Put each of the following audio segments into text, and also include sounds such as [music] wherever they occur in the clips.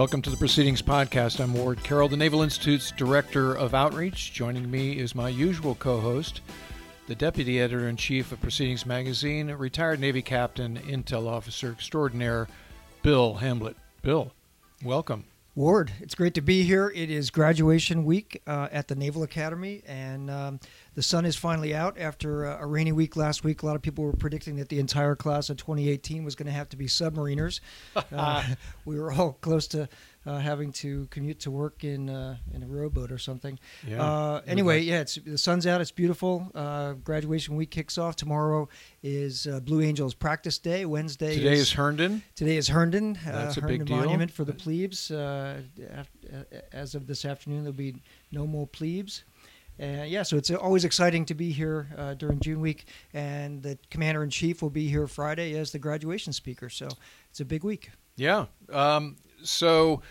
Welcome to the Proceedings Podcast. I'm Ward Carroll, the Naval Institute's Director of Outreach. Joining me is my usual co host, the Deputy Editor in Chief of Proceedings Magazine, retired Navy Captain, Intel Officer Extraordinaire, Bill Hamblet. Bill, welcome. Ward, it's great to be here. It is graduation week uh, at the Naval Academy, and um, the sun is finally out after a rainy week last week. A lot of people were predicting that the entire class of 2018 was going to have to be submariners. [laughs] uh, we were all close to uh, having to commute to work in uh, in a rowboat or something. Yeah. Uh, anyway, yeah, it's the sun's out. It's beautiful. Uh, graduation week kicks off tomorrow. Is uh, Blue Angels practice day? Wednesday. Today is, is Herndon. Today is Herndon. That's a Herndon big deal. Monument for the plebes. as of this afternoon, there'll be no more plebes. Uh, yeah, so it's always exciting to be here uh, during June week, and the commander in chief will be here Friday as the graduation speaker. So it's a big week. Yeah. Um, so,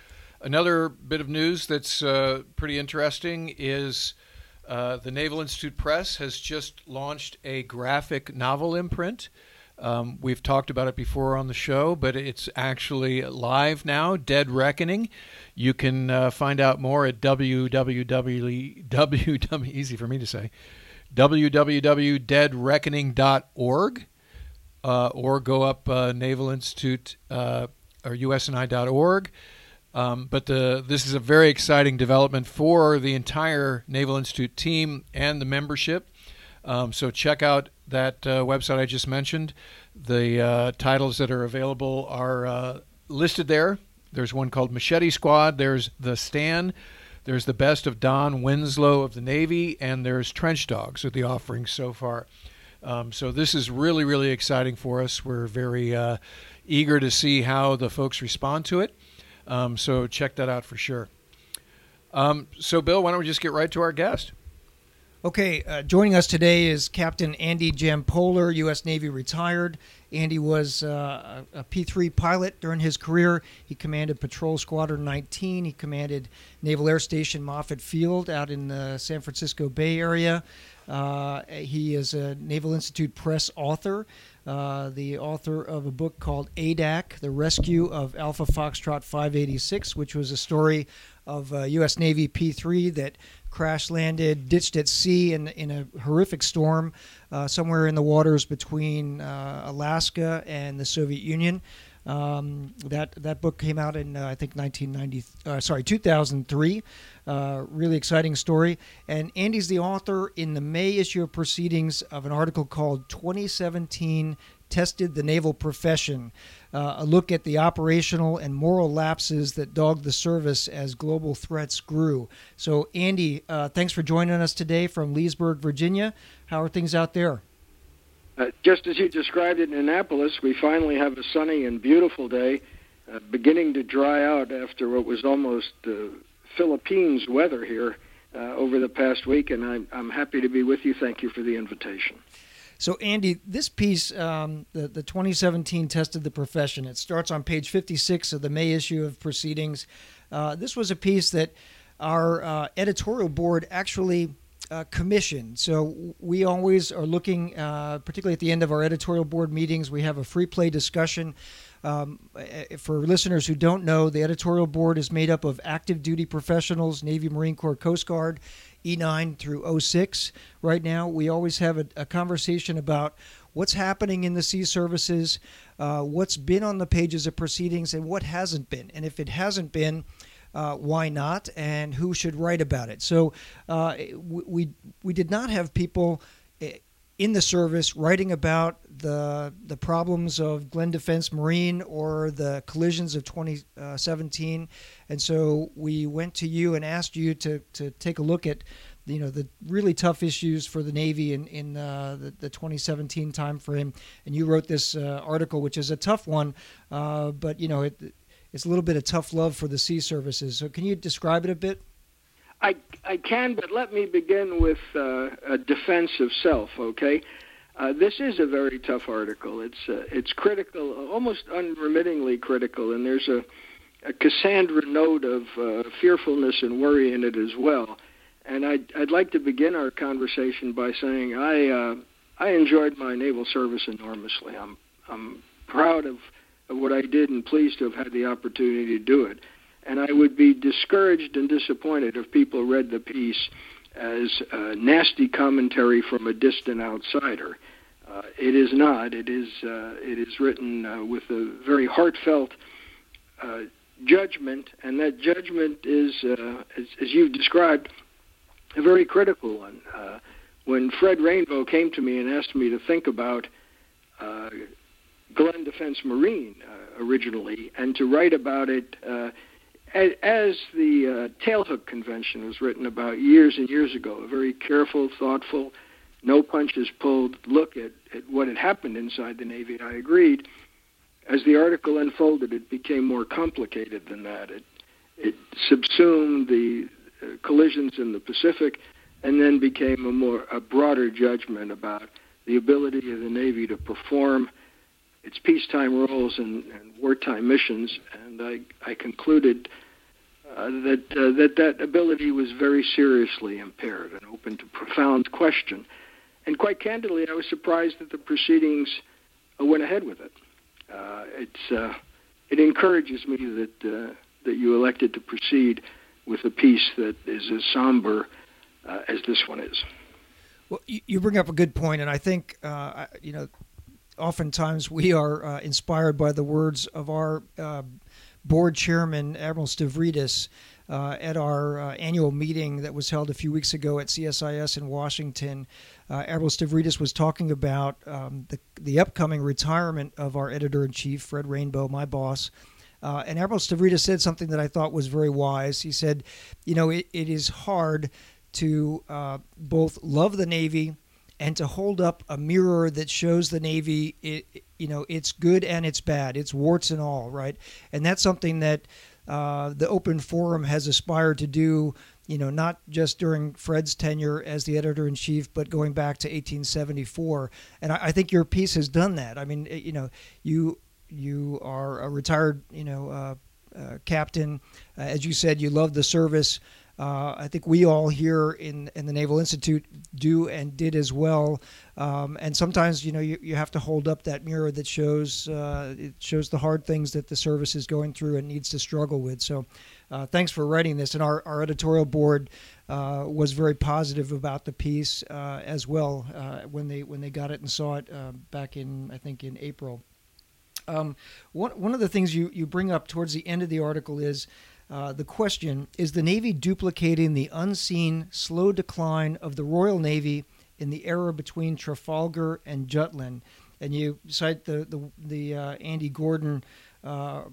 another bit of news that's uh, pretty interesting is uh, the Naval Institute Press has just launched a graphic novel imprint. Um, we've talked about it before on the show, but it's actually live now. Dead Reckoning. You can uh, find out more at www. [laughs] Easy for me to say. www.deadreckoning.org, uh, or go up uh, Naval Institute uh, or usni.org. Um, but the, this is a very exciting development for the entire Naval Institute team and the membership. Um, so check out that uh, website I just mentioned. The uh, titles that are available are uh, listed there. There's one called Machete Squad. There's The Stand. There's the best of Don Winslow of the Navy, and there's Trench Dogs are the offerings so far. Um, so this is really, really exciting for us. We're very uh, eager to see how the folks respond to it. Um, so check that out for sure. Um, so, Bill, why don't we just get right to our guest? Okay, uh, joining us today is Captain Andy Jampoler, U.S. Navy retired. Andy was uh, a P 3 pilot during his career. He commanded Patrol Squadron 19. He commanded Naval Air Station Moffett Field out in the San Francisco Bay Area. Uh, he is a Naval Institute Press author, uh, the author of a book called Adak The Rescue of Alpha Foxtrot 586, which was a story of U.S. Navy P 3 that crash landed, ditched at sea in, in a horrific storm uh, somewhere in the waters between uh, Alaska and the Soviet Union. Um, that that book came out in uh, I think 1990 uh, sorry 2003 uh, really exciting story. And Andy's the author. In the May issue of Proceedings of an article called 2017 tested the naval profession uh, a look at the operational and moral lapses that dogged the service as global threats grew. So, Andy, uh, thanks for joining us today from Leesburg, Virginia. How are things out there? Uh, just as you described it in Annapolis, we finally have a sunny and beautiful day, uh, beginning to dry out after what was almost uh, Philippines weather here uh, over the past week, and I'm, I'm happy to be with you. Thank you for the invitation. So, Andy, this piece, um, the, the 2017 Tested the Profession, it starts on page 56 of the May issue of Proceedings. Uh, this was a piece that our uh, editorial board actually uh, commissioned. So, we always are looking, uh, particularly at the end of our editorial board meetings, we have a free play discussion. Um, eh, for listeners who don't know, the editorial board is made up of active duty professionals, Navy, Marine Corps, Coast Guard, E9 through 06 right now. We always have a, a conversation about what's happening in the sea services, uh, what's been on the pages of proceedings, and what hasn't been. And if it hasn't been, uh, why not, and who should write about it. So uh, we we did not have people eh, in the service writing about the the problems of Glenn Defense Marine or the collisions of 2017, and so we went to you and asked you to to take a look at you know the really tough issues for the Navy in in uh, the, the 2017 timeframe, and you wrote this uh, article, which is a tough one, uh, but you know it, it's a little bit of tough love for the sea services. So can you describe it a bit? I, I can, but let me begin with uh, a defense of self, okay? Uh, this is a very tough article. It's uh, it's critical, almost unremittingly critical, and there's a, a Cassandra note of uh, fearfulness and worry in it as well. And I'd I'd like to begin our conversation by saying I uh, I enjoyed my naval service enormously. I'm I'm proud of, of what I did and pleased to have had the opportunity to do it. and I would be discouraged and disappointed if people read the piece as a nasty commentary from a distant outsider. Uh, it is not. It is. Uh, it is written uh, with a very heartfelt uh, judgment, and that judgment is, uh, as, as, you've described, a very critical one. Uh, when Fred Rainbow came to me and asked me to think about Glenn Defense Marine originally, and to write about it as, as the uh, Tailhook Convention was written about years and years ago, a very careful, thoughtful, no punches pulled look at, at what had happened inside the Navy, I agreed. As the article unfolded, it became more complicated than that. It, it subsumed the uh, collisions in the Pacific and then became a more a broader judgment about the ability of the Navy to perform its peacetime roles and, and wartime missions. And I, I concluded uh, that, uh, that that ability was very seriously impaired and open to profound question. And quite candidly, I was surprised that the proceedings uh, went ahead with it. Uh, it's, uh, it encourages me that, uh, that you elected to proceed with a piece that is as somber as this one is. Well, you bring up a good point, and I think you know oftentimes we are uh, inspired by the words of our uh, board chairman, Admiral Stavridis, uh, at our uh, annual meeting that was held a few weeks ago at CSIS in Washington. Uh, Admiral Stavridis was talking about um, the, the upcoming retirement of our editor in chief, Fred Rainbow, my boss. Uh, and Admiral Stavridis said something that I thought was very wise. He said, You know, it, it is hard to both love the Navy and to hold up a mirror that shows the Navy, it, you know, it's good and it's bad, it's warts and all, right? And that's something that uh, the Open Forum has aspired to do. You know, not just during Fred's tenure as the editor in chief, but going back to 1874. And I, I think your piece has done that. I mean, you know, you you are a retired, you know, uh, uh, captain. Uh, as you said, you love the service. Uh, I think we all here in, in the Naval Institute do and did as well. Um, and sometimes, you know, you, you have to hold up that mirror that shows uh, it shows the hard things that the service is going through and needs to struggle with. So, uh, thanks for writing this. And our, our editorial board uh, was very positive about the piece uh, as well uh, when they when they got it and saw it back in I think in April. Um, one one of the things you you bring up towards the end of the article is uh, the question is the Navy duplicating the unseen slow decline of the Royal Navy in the era between Trafalgar and Jutland? And you cite the the, the uh, Andy Gordon uh,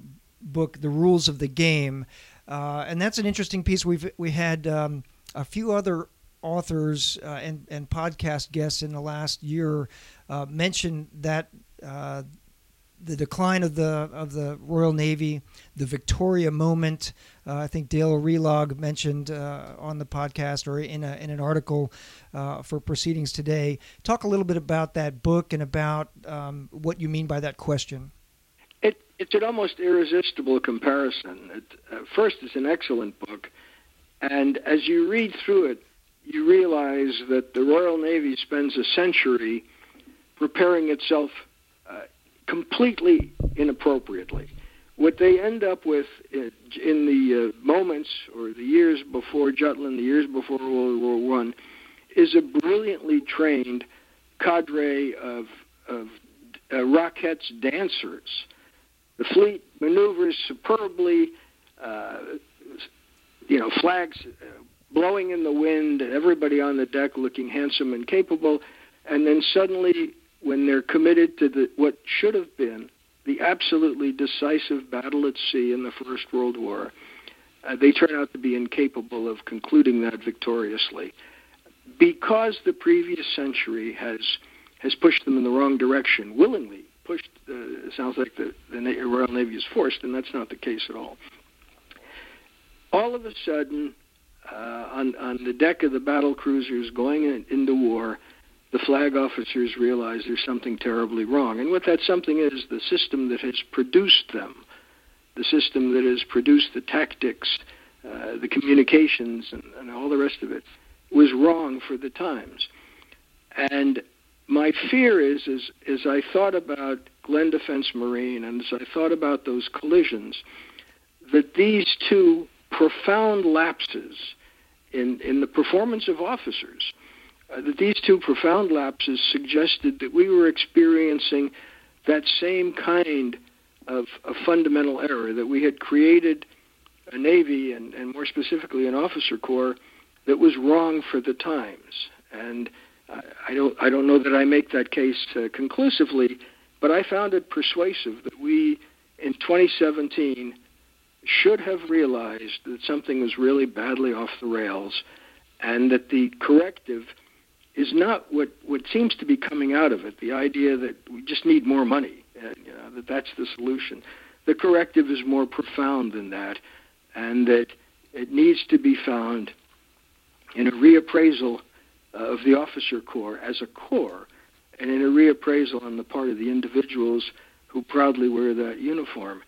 book, The Rules of the Game, uh, and that's an interesting piece. We've we had um, a few other authors uh, and and podcast guests in the last year mention that the decline of the of the Royal Navy, the Victoria moment. Uh, I think Dale Rielage mentioned uh, on the podcast or in, a, in an article uh, for Proceedings Today. Talk a little bit about that book and about um, what you mean by that question. It, it's an almost irresistible comparison. It, uh, first, it's an excellent book, and as you read through it, you realize that the Royal Navy spends a century preparing itself completely inappropriately. What they end up with in, the uh, moments or the years before Jutland, the years before World War One, is a brilliantly trained cadre of, of uh, Rockettes dancers. The fleet maneuvers superbly, uh, you know, flags uh, blowing in the wind, everybody on the deck looking handsome and capable, and then suddenly when they're committed to the, what should have been the absolutely decisive battle at sea in the First World War, uh, they turn out to be incapable of concluding that victoriously. Because the previous century has has pushed them in the wrong direction, willingly pushed. Uh, sounds like the, the Royal Navy is forced, and that's not the case at all. All of a sudden, uh, on on the deck of the battle cruisers going in, into war, the flag officers realize there's something terribly wrong. And what that something is, the system that has produced them, the system that has produced the tactics, uh, the communications, and, and all the rest of it, was wrong for the times. And my fear is, is, as I thought about Glenn Defense Marine and as I thought about those collisions, that these two profound lapses in, in the performance of officers, uh, that these two profound lapses suggested that we were experiencing that same kind of, of fundamental error, that we had created a Navy and, and more specifically an officer corps that was wrong for the times. And I don't I don't know that I make that case uh, conclusively, but I found it persuasive that we in 2017 should have realized that something was really badly off the rails, and that the corrective is not what what seems to be coming out of it. The idea that we just need more money, and, you know, that that's the solution. The corrective is more profound than that, and that it needs to be found in a reappraisal of the officer corps as a corps, and in a reappraisal on the part of the individuals who proudly wear that uniform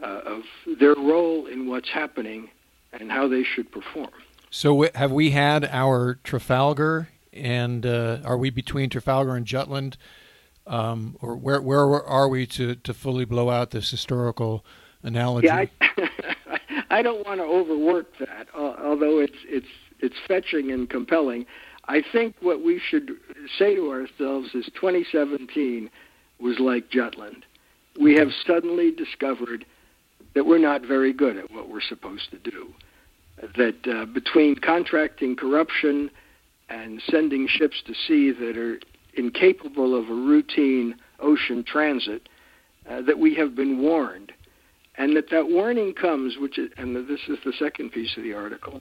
uh, of their role in what's happening and how they should perform. So, have we had our Trafalgar, and uh, are we between Trafalgar and Jutland, um, or where where are we to, to fully blow out this historical analogy? Yeah, I, [laughs] I don't want to overwork that, although it's it's it's fetching and compelling. I think what we should say to ourselves is 2017 was like Jutland. We have suddenly discovered that we're not very good at what we're supposed to do. That uh, between contracting corruption and sending ships to sea that are incapable of a routine ocean transit, uh, that we have been warned, and that that warning comes, which is, and this is the second piece of the article,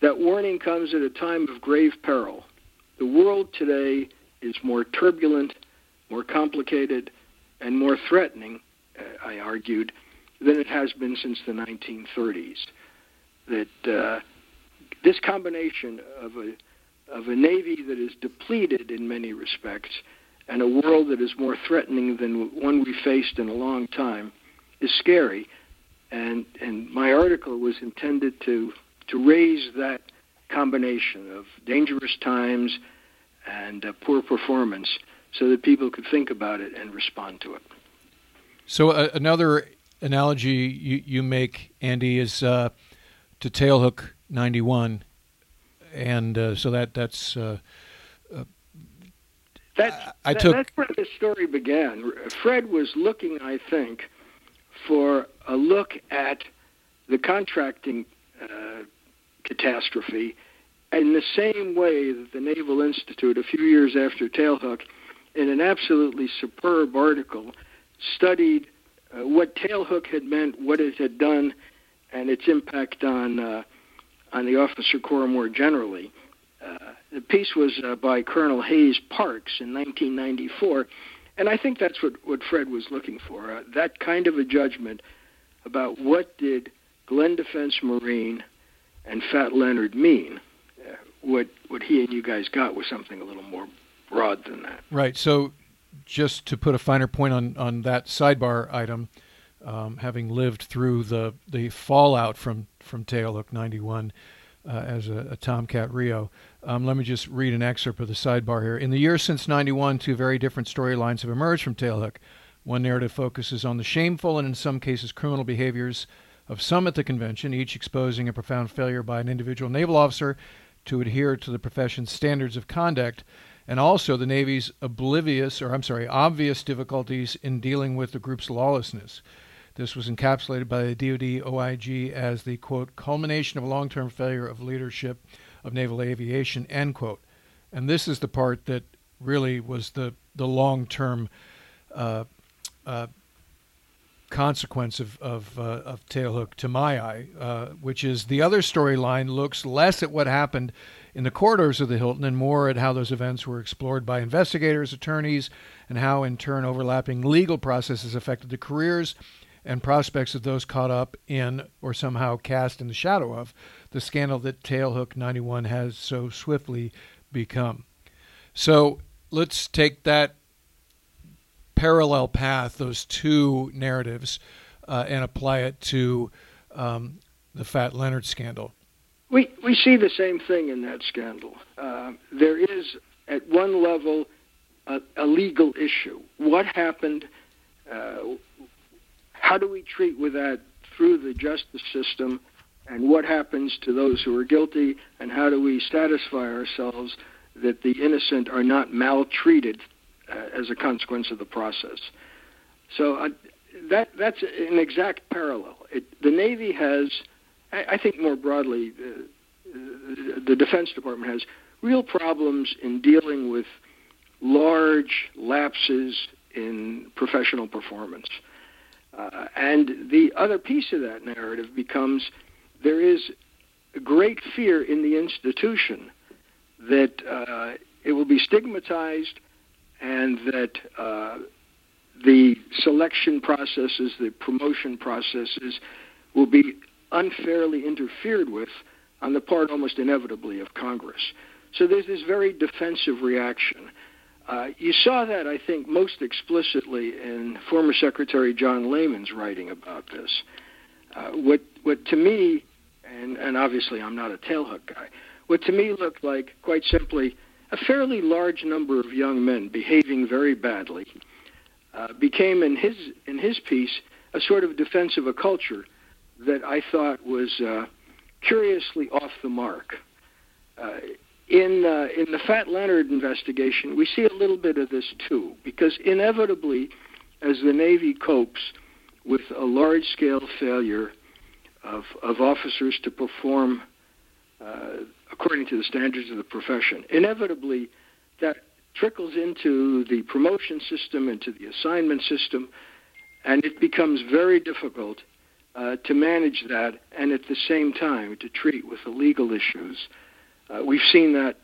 that warning comes at a time of grave peril. The world today is more turbulent, more complicated, and more threatening, uh, I argued, than it has been since the 1930s. That uh, this combination of a of a navy that is depleted in many respects and a world that is more threatening than one we faced in a long time is scary. And and my article was intended to to raise that combination of dangerous times and uh, poor performance so that people could think about it and respond to it. So, uh, another analogy you, you make, Andy, is uh, to Tailhook 91. And uh, so that that's. Uh, uh, that's, I that, took, that's where the story began. Fred was looking, I think, for a look at the contracting uh, catastrophe in the same way that the Naval Institute, a few years after Tailhook, in an absolutely superb article, studied uh, what Tailhook had meant, what it had done, and its impact on uh, on the officer corps more generally. Uh, the piece was uh, by Colonel Hays Parks in 1994, and I think that's what, what Fred was looking for. Uh, that kind of a judgment about what did Glenn Defense Marine and Fat Leonard mean. Uh, what what he and you guys got was something a little more broad than that. Right. So, just to put a finer point on on that sidebar item, um, having lived through the the fallout from from Tailhook '91 uh, as a, a, Tomcat RIO. Um, let me just read an excerpt of the sidebar here. In the years since 91, two very different storylines have emerged from Tailhook. One narrative focuses on the shameful and, in some cases, criminal behaviors of some at the convention, each exposing a profound failure by an individual naval officer to adhere to the profession's standards of conduct, and also the Navy's oblivious, or I'm sorry, obvious difficulties in dealing with the group's lawlessness. This was encapsulated by the DoD OIG as the quote culmination of a long-term failure of leadership of naval aviation end quote. And this is the part that really was the the long-term uh, uh, consequence of of, uh, of Tailhook to my eye, uh, which is the other storyline looks less at what happened in the corridors of the Hilton and more at how those events were explored by investigators, attorneys, and how in turn overlapping legal processes affected the careers and prospects of those caught up in or somehow cast in the shadow of the scandal that Tailhook 91 has so swiftly become. So let's take that parallel path, those two narratives, uh, and apply it to um, the Fat Leonard scandal? We we see the same thing in that scandal. Uh, there is at one level a, a legal issue. What happened? Uh, how do we treat with that through the justice system and what happens to those who are guilty and how do we satisfy ourselves that the innocent are not maltreated uh, as a consequence of the process. So uh, that that's an exact parallel. It, the Navy has, I, I think more broadly, uh, the Defense Department has real problems in dealing with large lapses in professional performance. Uh, and the other piece of that narrative becomes there is great fear in the institution that uh, it will be stigmatized and that uh, the selection processes, the promotion processes, will be unfairly interfered with on the part almost inevitably of Congress. So there's this very defensive reaction. Uh, you saw that, I think, most explicitly in former Secretary John Lehman's writing about this. Uh, what, what to me, and, and obviously I'm not a tailhook guy, what to me looked like, quite simply, a fairly large number of young men behaving very badly uh, became, in his, in his piece, a sort of defense of a culture that I thought was uh, curiously off the mark. In uh, in the Fat Leonard investigation, we see a little bit of this too, because inevitably, as the Navy copes with a large-scale failure of of officers to perform uh, according to the standards of the profession, inevitably that trickles into the promotion system, into the assignment system, and it becomes very difficult uh, to manage that and at the same time to treat with the legal issues. Uh, we've seen that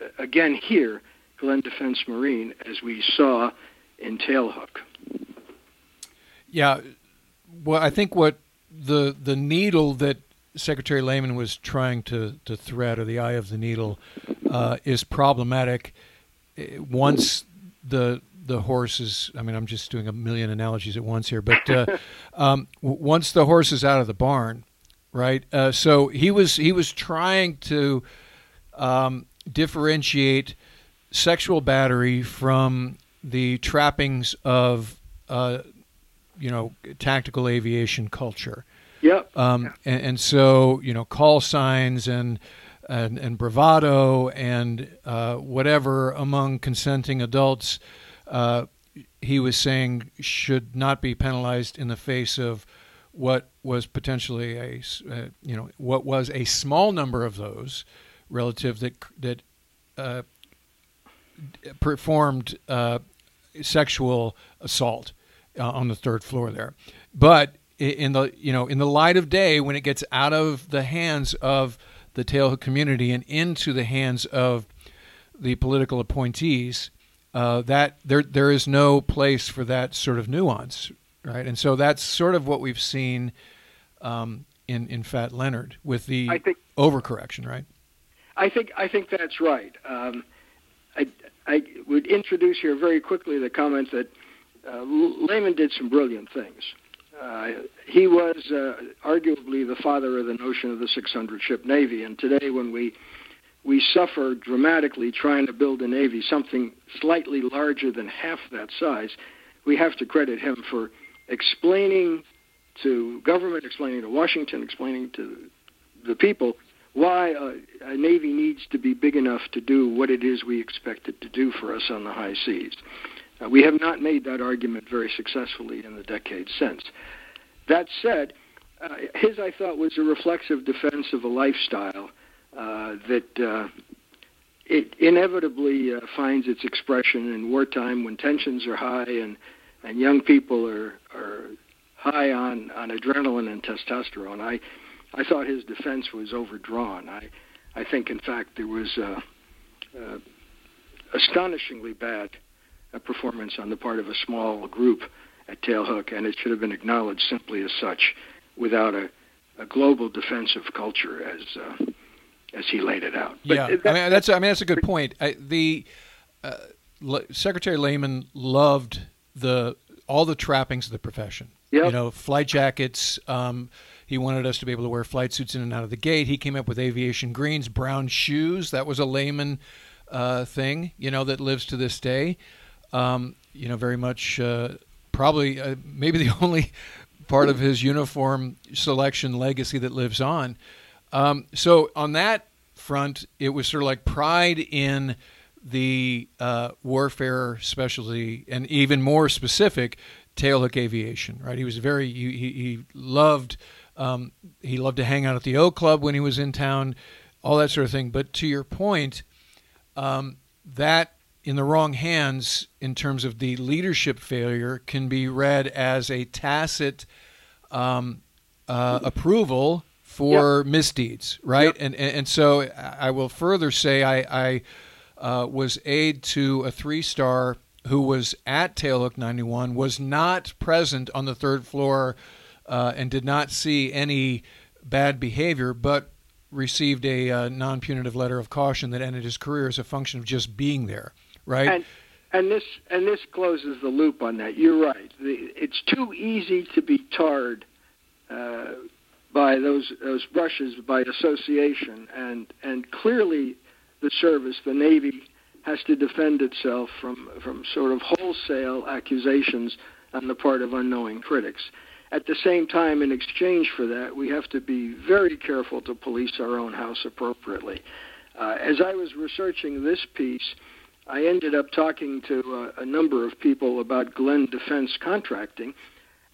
uh, again here, Glenn Defense Marine, as we saw in Tailhook. Yeah, well, I think what the the needle that Secretary Lehman was trying to, to thread, or the eye of the needle, uh, is problematic. Uh, once the the horse is i mean i'm just doing a million analogies at once here but uh, [laughs] um, once the horse is out of the barn right uh, so he was he was trying to um, differentiate sexual battery from the trappings of uh, you know tactical aviation culture. Yep. Um, and, and so you know call signs and and, and bravado and uh, whatever among consenting adults uh, he was saying should not be penalized in the face of what was potentially a uh, you know what was a small number of those relative that that uh, performed uh, sexual assault uh, on the third floor there, but in the you know in the light of day when it gets out of the hands of the tailhook community and into the hands of the political appointees, uh, that there there is no place for that sort of nuance, right? And so that's sort of what we've seen um, in in Fat Leonard with the overcorrection, right? I think I think that's right. Um, I I would introduce here very quickly the comment that uh, Lehman did some brilliant things. Uh, he was uh, arguably the father of the notion of the 600 ship navy, and today when we we suffer dramatically trying to build a navy something slightly larger than half that size. We have to credit him for explaining to government, explaining to Washington, explaining to the people why a, navy needs to be big enough to do what it is we expect it to do for us on the high seas. Uh, we have not made that argument very successfully in the decades since. That said, uh, his, I thought, was a reflexive defense of a lifestyle uh, that uh, it inevitably uh, finds its expression in wartime when tensions are high and, and young people are, are high on, on adrenaline and testosterone. I, I thought his defense was overdrawn. I, I think, in fact, there was uh, uh, astonishingly bad uh, performance on the part of a small group at Tailhook, and it should have been acknowledged simply as such without a, a global defensive culture as uh, as he laid it out. But yeah, that, I mean that's I mean that's a good point. I, the uh, Secretary Lehman loved the all the trappings of the profession. Yep. You know, flight jackets. Um, he wanted us to be able to wear flight suits in and out of the gate. He came up with aviation greens, brown shoes. That was a Lehman uh, thing, you know, that lives to this day. Um, you know, very much uh, probably uh, maybe [laughs] the only part of his uniform selection legacy that lives on. Um, so on that front, it was sort of like pride in the uh, warfare specialty, and even more specific, tailhook aviation. Right? He was very he, he loved um, he loved to hang out at the O Club when he was in town, all that sort of thing. But to your point, um, that in the wrong hands in terms of the leadership failure can be read as a tacit um, uh, approval for yep. misdeeds, right? Yep. And, and, and so I will further say I, I uh, was aide to a three star who was at Tailhook 91, was not present on the third floor, uh, and did not see any bad behavior, but received a uh, non punitive letter of caution that ended his career as a function of just being there, right? And, and this and this closes the loop on that. You're right. It's too easy to be tarred uh, by those those brushes by association, and and clearly the service, the Navy, has to defend itself from from sort of wholesale accusations on the part of unknowing critics. At the same time, in exchange for that, we have to be very careful to police our own house appropriately. Uh, as I was researching this piece, I ended up talking to uh, a number of people about Glenn Defense contracting,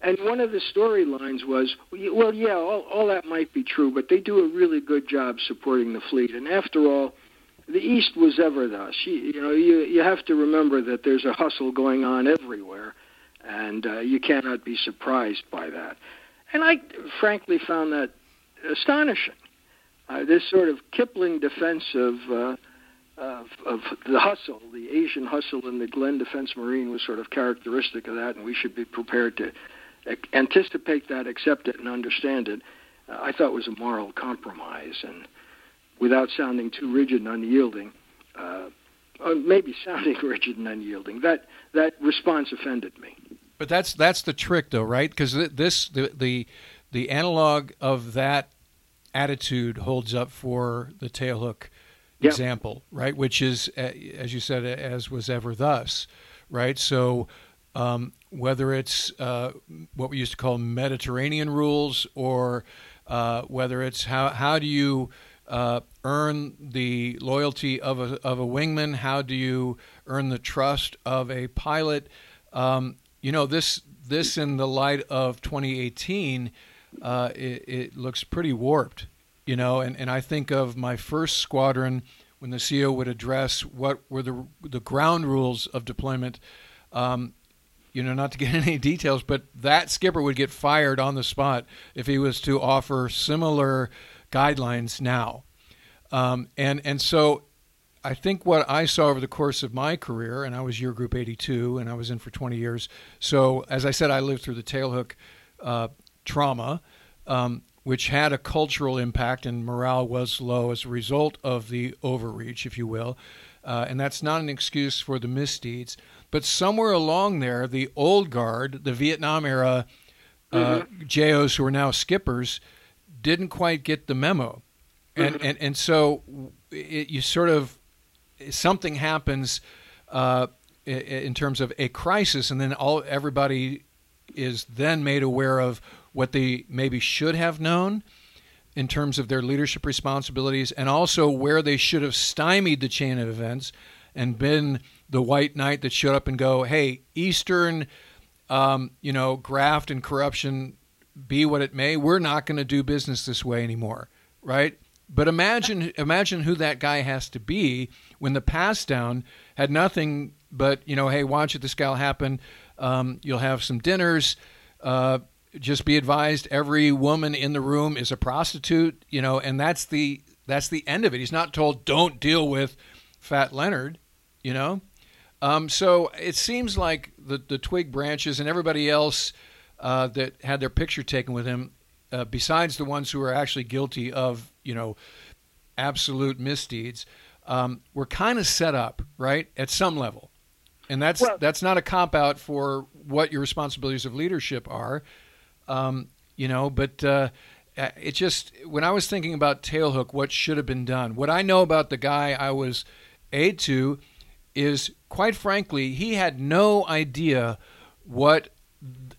and one of the storylines was, well, yeah, all, all that might be true, but they do a really good job supporting the fleet. And after all, the East was ever thus. You, you know, you you have to remember that there's a hustle going on everywhere, and uh, you cannot be surprised by that. And I frankly found that astonishing. Uh, this sort of Kipling defense of, uh, of of the hustle, the Asian hustle in the Glenn Defense Marine was sort of characteristic of that, and we should be prepared to anticipate that, accept it, and understand it. Uh, I thought was a moral compromise, and without sounding too rigid and unyielding, uh, maybe sounding [laughs] rigid and unyielding. That that response offended me. But that's that's the trick, though, right? Because this the the the analog of that attitude holds up for the tailhook yep. example, right? Which is, as you said, as was ever thus, right? So. Um, whether it's uh, what we used to call Mediterranean rules, or uh, whether it's how how do you uh, earn the loyalty of a, of a wingman? How do you earn the trust of a pilot? Um, you know, this this in the light of 2018, uh, it, it, looks pretty warped. You know, and, and I think of my first squadron when the CO would address what were the the ground rules of deployment. Um, you know, not to get [laughs] any details, but that skipper would get fired on the spot if he was to offer similar guidelines now. Um, and and so I think what I saw over the course of my career, and I was year group 82, and I was in for 20 years. So as I said, I lived through the tailhook uh, trauma, um, which had a cultural impact, and morale was low as a result of the overreach, if you will. Uh, and that's not an excuse for the misdeeds. But somewhere along there, the old guard, the Vietnam era uh, mm-hmm. JOs who are now skippers, didn't quite get the memo, and mm-hmm. and and so it, you sort of something happens uh, in terms of a crisis, and then all everybody is then made aware of what they maybe should have known in terms of their leadership responsibilities, and also where they should have stymied the chain of events and been the white knight that showed up and go, "Hey, Eastern." Um, you know, graft and corruption be what it may, we're not going to do business this way anymore, right? But imagine imagine who that guy has to be when the pass down had nothing but you know, hey, watch it, this guy will happen. Um, you'll have some dinners. Uh, just be advised, every woman in the room is a prostitute, you know, and that's the that's the end of it. He's not told don't deal with Fat Leonard, you know. Um, so it seems like the the twig branches and everybody else uh, that had their picture taken with him, uh, besides the ones who are actually guilty of, you know, absolute misdeeds, um, were kind of set up right at some level, and that's well, that's not a cop out for what your responsibilities of leadership are, um, you know. But uh, it just when I was thinking about Tailhook, what should have been done. What I know about the guy I was aide to is, quite frankly, he had no idea what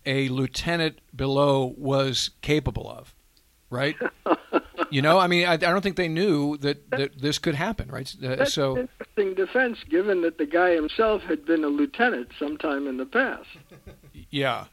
a lieutenant below was capable of, right? [laughs] you know, I mean, I, I, don't think they knew that, that this could happen, right? Uh, That's so an interesting defense, given that the guy himself had been a lieutenant sometime in the past. Yeah,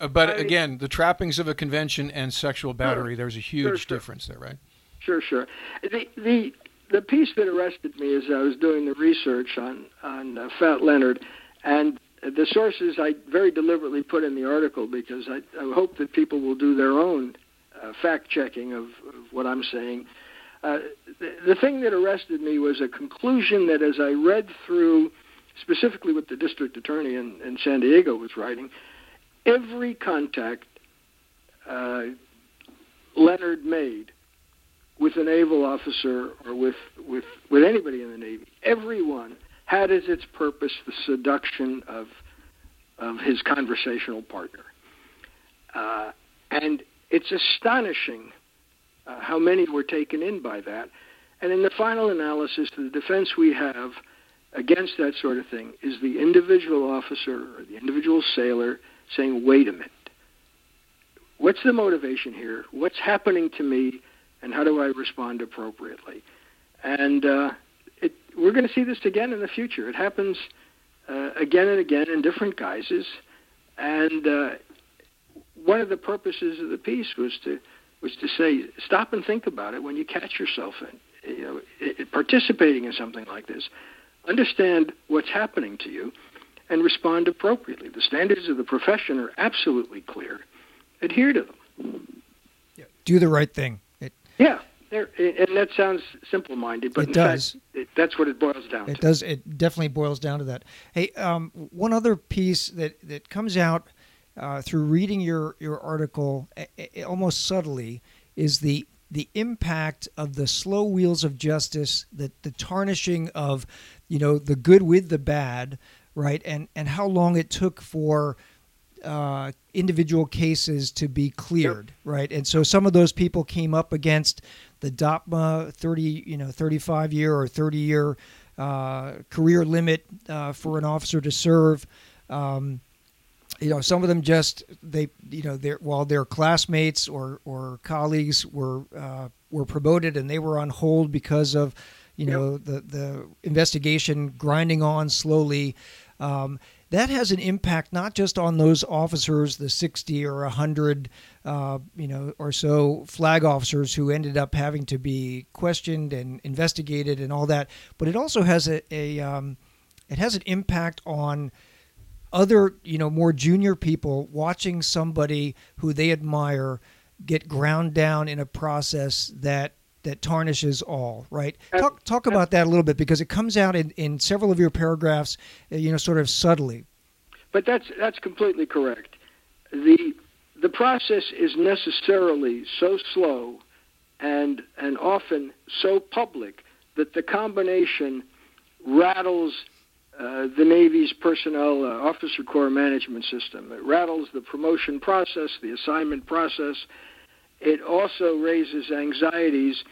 uh, but I, again, the trappings of a convention and sexual battery, sure, there's a huge sure, sure. difference there, right? Sure, sure. The the the piece that arrested me as I was doing the research on on uh, Fat Leonard, and the sources I very deliberately put in the article because I, I hope that people will do their own uh, fact checking of, of, what I'm saying. Uh, the, the thing that arrested me was a conclusion that, as I read through, specifically what the district attorney in, in San Diego was writing, every contact uh, Leonard made with a naval officer or with, with, with anybody in the Navy, everyone had as its purpose the seduction of, of his conversational partner. Uh, and it's astonishing uh, how many were taken in by that. And in the final analysis, the defense we have against that sort of thing is the individual officer or the individual sailor saying, wait a minute. What's the motivation here? What's happening to me? And how do I respond appropriately? And uh, we're going to see this again in the future. It happens uh, again and again in different guises. And uh, one of the purposes of the piece was to was to say, stop and think about it when you catch yourself in, you know, it, participating in something like this. Understand what's happening to you and respond appropriately. The standards of the profession are absolutely clear. Adhere to them. Yeah. Do the right thing. It, yeah, and that sounds simple-minded, but it does. Fact, it, that's what it boils down it to. It does. It definitely boils down to that. Hey, um, one other piece that that comes out uh, through reading your your article, almost subtly, is the the impact of the slow wheels of justice, the the tarnishing of, you know, the good with the bad, right? And and how long it took for uh, individual cases to be cleared, yep. right? And so some of those people came up against the DOPMA 30, you know, 35 year or 30 year uh, career limit uh, for an officer to serve. Um, you know, some of them just they, you know, their while their classmates or or colleagues were uh, were promoted and they were on hold because of, you know, the the investigation grinding on slowly. Um, that has an impact not just on those officers, the 60 or 100, uh, you know, or so flag officers who ended up having to be questioned and investigated and all that, but it also has a, a um, it has an impact on other, you know, more junior people watching somebody who they admire get ground down in a process that that tarnishes all, right? Talk talk about that a little bit because it comes out in, in several of your paragraphs, uh, you know, sort of subtly. But that's that's completely correct. The the process is necessarily so slow and and often so public that the combination rattles uh, the Navy's personnel uh, officer corps management system. It rattles the promotion process, the assignment process, it also raises anxieties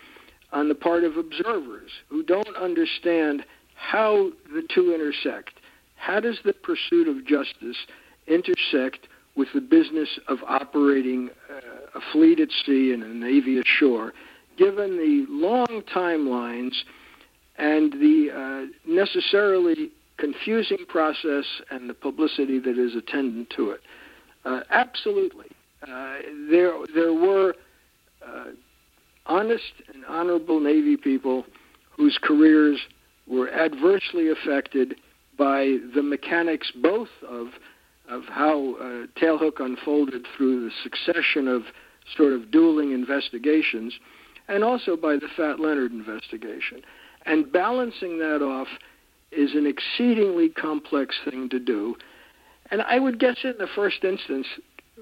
on the part of observers who don't understand how the two intersect. How does the pursuit of justice intersect with the business of operating uh, a fleet at sea and a navy ashore, given the long timelines and the uh, necessarily confusing process and the publicity that is attendant to it? Uh, absolutely. Uh, there there were uh, honest and honorable Navy people whose careers were adversely affected by the mechanics both of of how uh, Tailhook unfolded through the succession of sort of dueling investigations, and also by the Fat Leonard investigation. And balancing that off is an exceedingly complex thing to do. And I would guess in the first instance,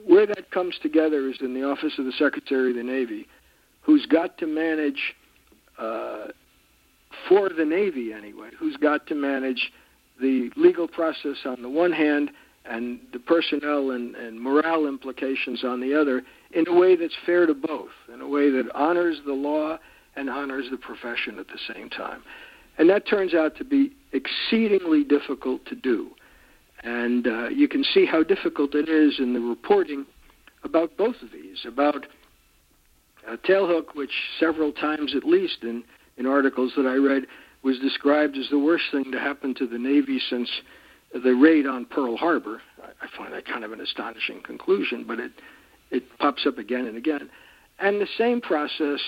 where that comes together is in the office of the Secretary of the Navy, who's got to manage, uh, for the Navy anyway, who's got to manage the legal process on the one hand and the personnel and, and morale implications on the other in a way that's fair to both, in a way that honors the law and honors the profession at the same time. And that turns out to be exceedingly difficult to do. And uh, you can see how difficult it is in the reporting about both of these, about uh, tailhook, which several times at least in, in articles that I read was described as the worst thing to happen to the Navy since the raid on Pearl Harbor. I, I find that kind of an astonishing conclusion, but it it pops up again and again. And the same process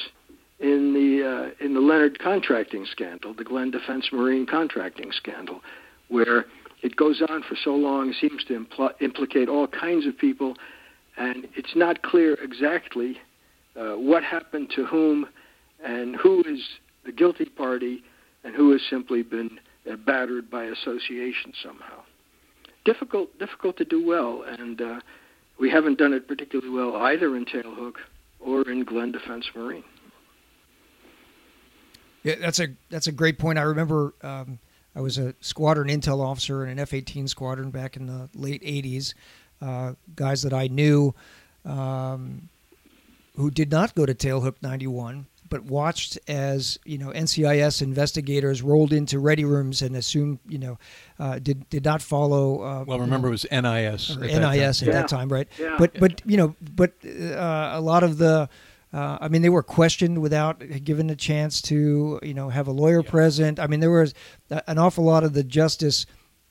in the uh, in the Leonard contracting scandal, the Glenn Defense Marine contracting scandal, where it goes on for so long, seems to impl- implicate all kinds of people, and it's not clear exactly uh, what happened to whom and who is the guilty party and who has simply been uh, battered by association somehow. Difficult, difficult to do well, and uh, we haven't done it particularly well either in Tailhook or in Glenn Defense Marine. Yeah, that's a that's a great point. I remember um, I was a squadron intel officer in an F-18 squadron back in the late '80s. Uh, guys that I knew um, who did not go to Tailhook 91, but watched as you know NCIS investigators rolled into ready rooms and assumed you know uh, did did not follow. Uh, well, remember know, it was NIS. At NIS at yeah. that time, right? Yeah. But but you know but uh, a lot of the. Uh, I mean, they were questioned without given a chance to, you know, have a lawyer yeah. present. I mean, there was an awful lot of the justice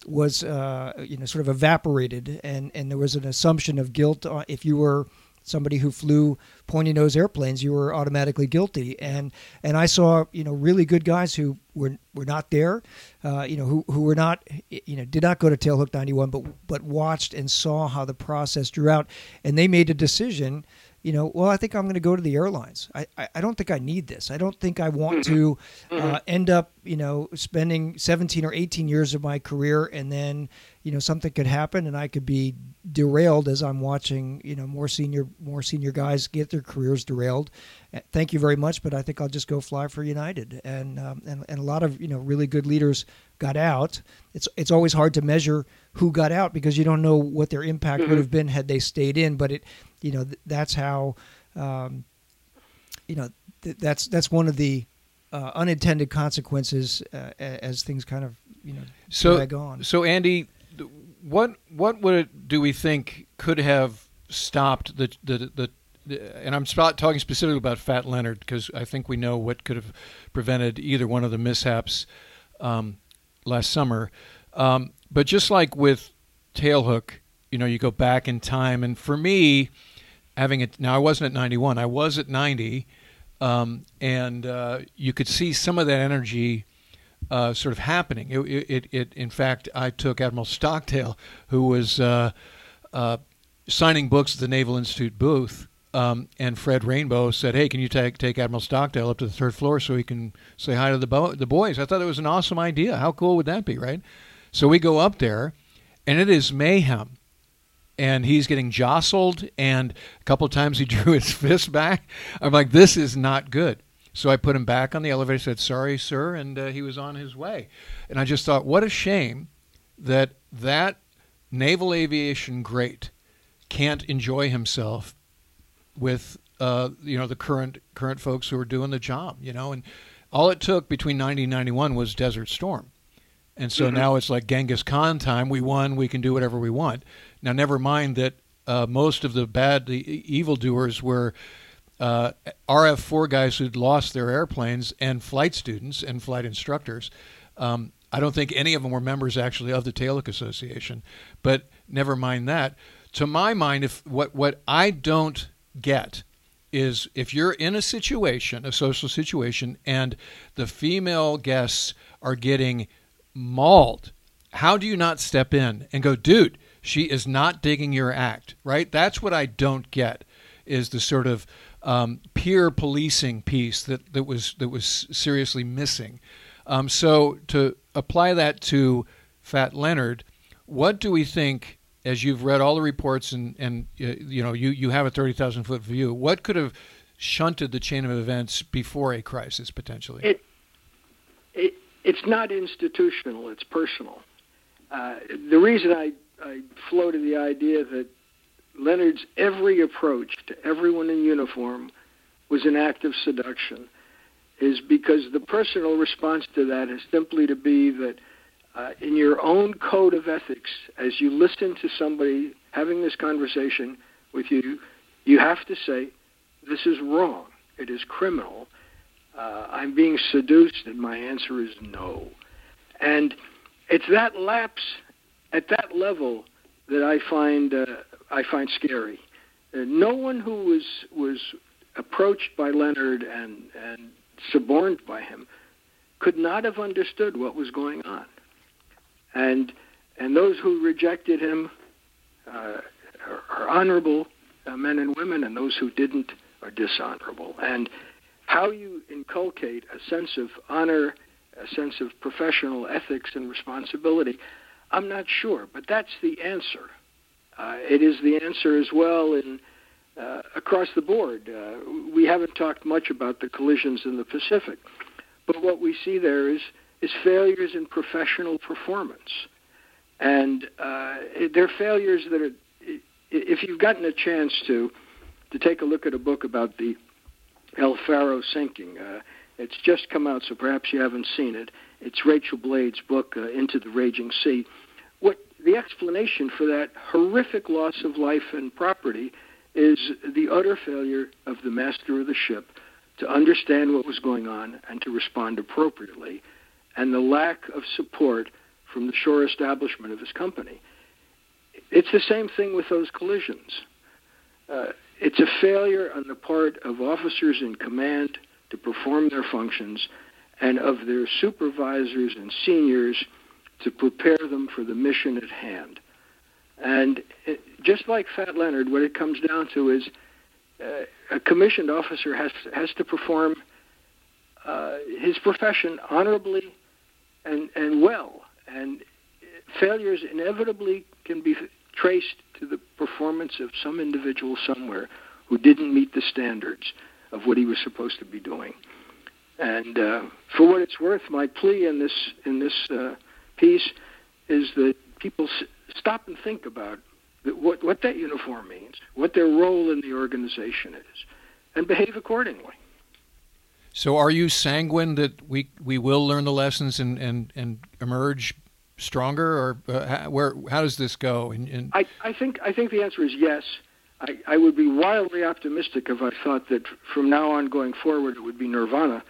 was, uh, you know, sort of evaporated, and and there was an assumption of guilt if you were somebody who flew pointy nose airplanes, you were automatically guilty. And and I saw you know really good guys who were were not there, uh, you know who who were not you know did not go to Tailhook 91, but but watched and saw how the process drew out, and they made a decision you know, well, I think I'm going to go to the airlines. I, I, I, don't think I need this. I don't think I want mm-hmm. to uh, mm-hmm. end up, you know, spending 17 or 18 years of my career and then, you know, something could happen and I could be derailed as I'm watching, you know, more senior more senior guys get their careers derailed. Uh, thank you very much, but I think I'll just go fly for United. And um, and and a lot of you know really good leaders got out. It's it's always hard to measure who got out because you don't know what their impact mm-hmm. would have been had they stayed in. But it you know th- that's how um, you know th- that's that's one of the uh, unintended consequences uh, as things kind of you know so, drag on. So Andy, what what would it, do we think could have stopped the the the and I'm talking specifically about Fat Leonard because I think we know what could have prevented either one of the mishaps um, last summer. Um, but just like with Tailhook, you know, you go back in time, and for me, having it now I wasn't at 91. I was at 90, um, and uh, you could see some of that energy uh, sort of happening. It, it, it, in fact, I took Admiral Stockdale, who was uh, uh signing books at the Naval Institute booth. Um, and Fred Rainbow said, "Hey, can you take take Admiral Stockdale up to the third floor so he can say hi to the bo- the boys?" I thought it was an awesome idea. How cool would that be, right? So we go up there, and it is mayhem. And he's getting jostled and a couple times he [laughs] drew his fist back. I'm like this is not good. So i put him back on the elevator said sorry sir and uh, he was on his way. And i just thought what a shame that that naval aviation great can't enjoy himself with uh, you know the current current folks who are doing the job you know? And all it took between 90 and 91 was desert storm and so mm-hmm. now it's like Genghis Khan time. We won. We can do whatever we want. Now, never mind that uh, most of the bad, the evildoers were uh, RF4 guys who'd lost their airplanes and flight students and flight instructors. Um, I don't think any of them were members actually of the Tailhook Association. But never mind that. To my mind, if what what I don't get is if you're in a situation, a social situation, and the female guests are getting mauled, how do you not step in and go, dude? She is not digging your act, right? That's what I don't get is the sort of um, peer policing piece that, that was that was seriously missing. Um, so to apply that to Fat Leonard, what do we think? As you've read all the reports and and uh, you know you you have a thirty thousand foot view, what could have shunted the chain of events before a crisis potentially? It, it it's not institutional; it's personal. Uh, the reason I I floated the idea that Leonard's every approach to everyone in uniform was an act of seduction is because the personal response to that is simply to be that uh, in your own code of ethics, as you listen to somebody having this conversation with you, you have to say, This is wrong. It is criminal. Uh, I'm being seduced, and my answer is no. And it's that lapse at that level that I find uh, I find scary. Uh, no one who was was approached by Leonard and and suborned by him could not have understood what was going on. And and those who rejected him uh, are, are, honorable uh, men and women, and those who didn't are dishonorable. And how you inculcate a sense of honor, a sense of professional ethics and responsibility, I'm not sure, but that's the answer. Uh, it is the answer as well in uh, across the board. Uh, we haven't talked much about the collisions in the Pacific, but what we see there is is failures in professional performance, and uh, they're failures that are. If you've gotten a chance to to take a look at a book about the El Faro sinking, uh, it's just come out, so perhaps you haven't seen it. It's Rachel Slade's book, uh, Into the Raging Sea. What the explanation for that horrific loss of life and property is the utter failure of the master of the ship to understand what was going on and to respond appropriately, and the lack of support from the shore establishment of his company. It's the same thing with those collisions. Uh, it's a failure on the part of officers in command to perform their functions and of their supervisors and seniors to prepare them for the mission at hand. And it, just like Fat Leonard, what it comes down to is uh, a commissioned officer has has to perform uh, his profession honorably and and well. And failures inevitably can be traced to the performance of some individual somewhere who didn't meet the standards of what he was supposed to be doing. And uh, for what it's worth, my plea in this in this uh, piece is that people s- stop and think about what what that uniform means, what their role in the organization is, and behave accordingly. So, are you sanguine that we we will learn the lessons and and, and emerge stronger, or uh, where how does this go? In, in... I, I think I think the answer is yes. I, I would be wildly optimistic if I thought that from now on going forward it would be nirvana.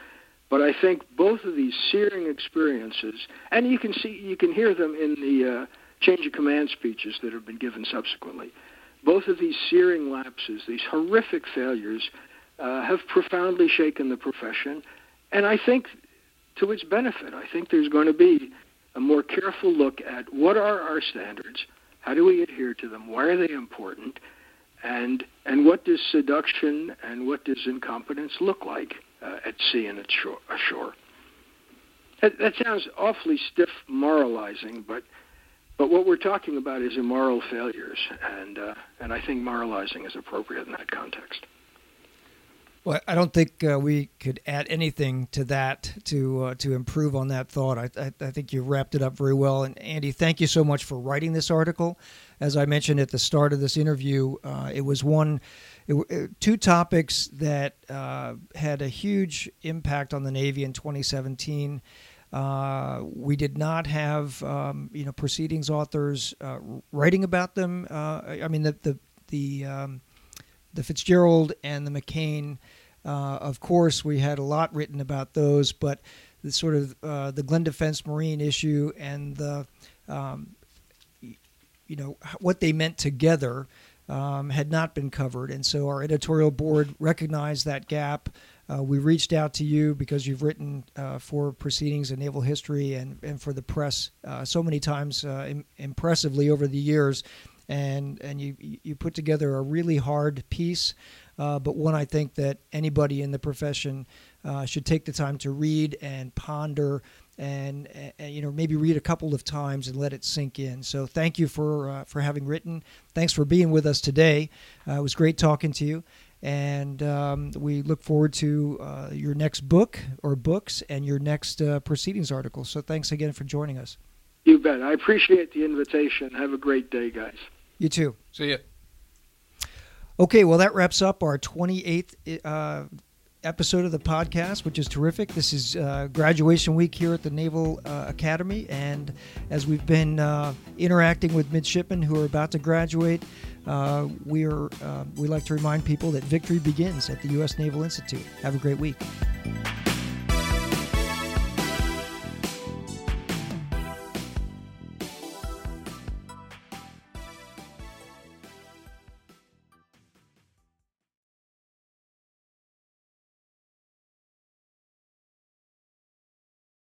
But I think both of these searing experiences, and you can see, you can hear them in the uh, change of command speeches that have been given subsequently. Both of these searing lapses, these horrific failures, uh, have profoundly shaken the profession, and I think to its benefit. I think there's going to be a more careful look at what are our standards, how do we adhere to them, why are they important, and and what does seduction and what does incompetence look like uh, at sea and at shore, ashore. That, that sounds awfully stiff moralizing, but but what we're talking about is immoral failures, and uh, and I think moralizing is appropriate in that context. Well, I don't think uh, we could add anything to that to uh, to improve on that thought. I, I, I, think you wrapped it up very well. And Andy, thank you so much for writing this article. As I mentioned at the start of this interview, uh, it was one, it, it, two topics that uh, had a huge impact on the Navy in 2017. Uh, we did not have, um, you know, proceedings authors uh, writing about them. I mean, the the the um, the Fitzgerald and the McCain uh, of course, we had a lot written about those, but the sort of uh, the Glenn Defense Marine issue and the um, you know what they meant together um, had not been covered, and so our editorial board recognized that gap. Uh, we reached out to you because you've written uh, for proceedings in naval history and, and for the press uh, so many times Im- impressively over the years, and and you you put together a really hard piece uh, but one I think that anybody in the profession uh, should take the time to read and ponder and, and, you know maybe read a couple of times and let it sink in. So thank you for uh, for having written. Thanks for being with us today. Uh, it was great talking to you, and um, we look forward to uh, your next book or books and your next uh, proceedings article. So thanks again for joining us. You bet. I appreciate the invitation. Have a great day, guys. You too. See you. Okay, well, that wraps up our 28th uh, episode of the podcast, which is terrific. This is uh, graduation week here at the Naval uh, Academy, and as we've been uh, interacting with midshipmen who are about to graduate, uh, we are uh, we like to remind people that victory begins at the U.S. Naval Institute. Have a great week.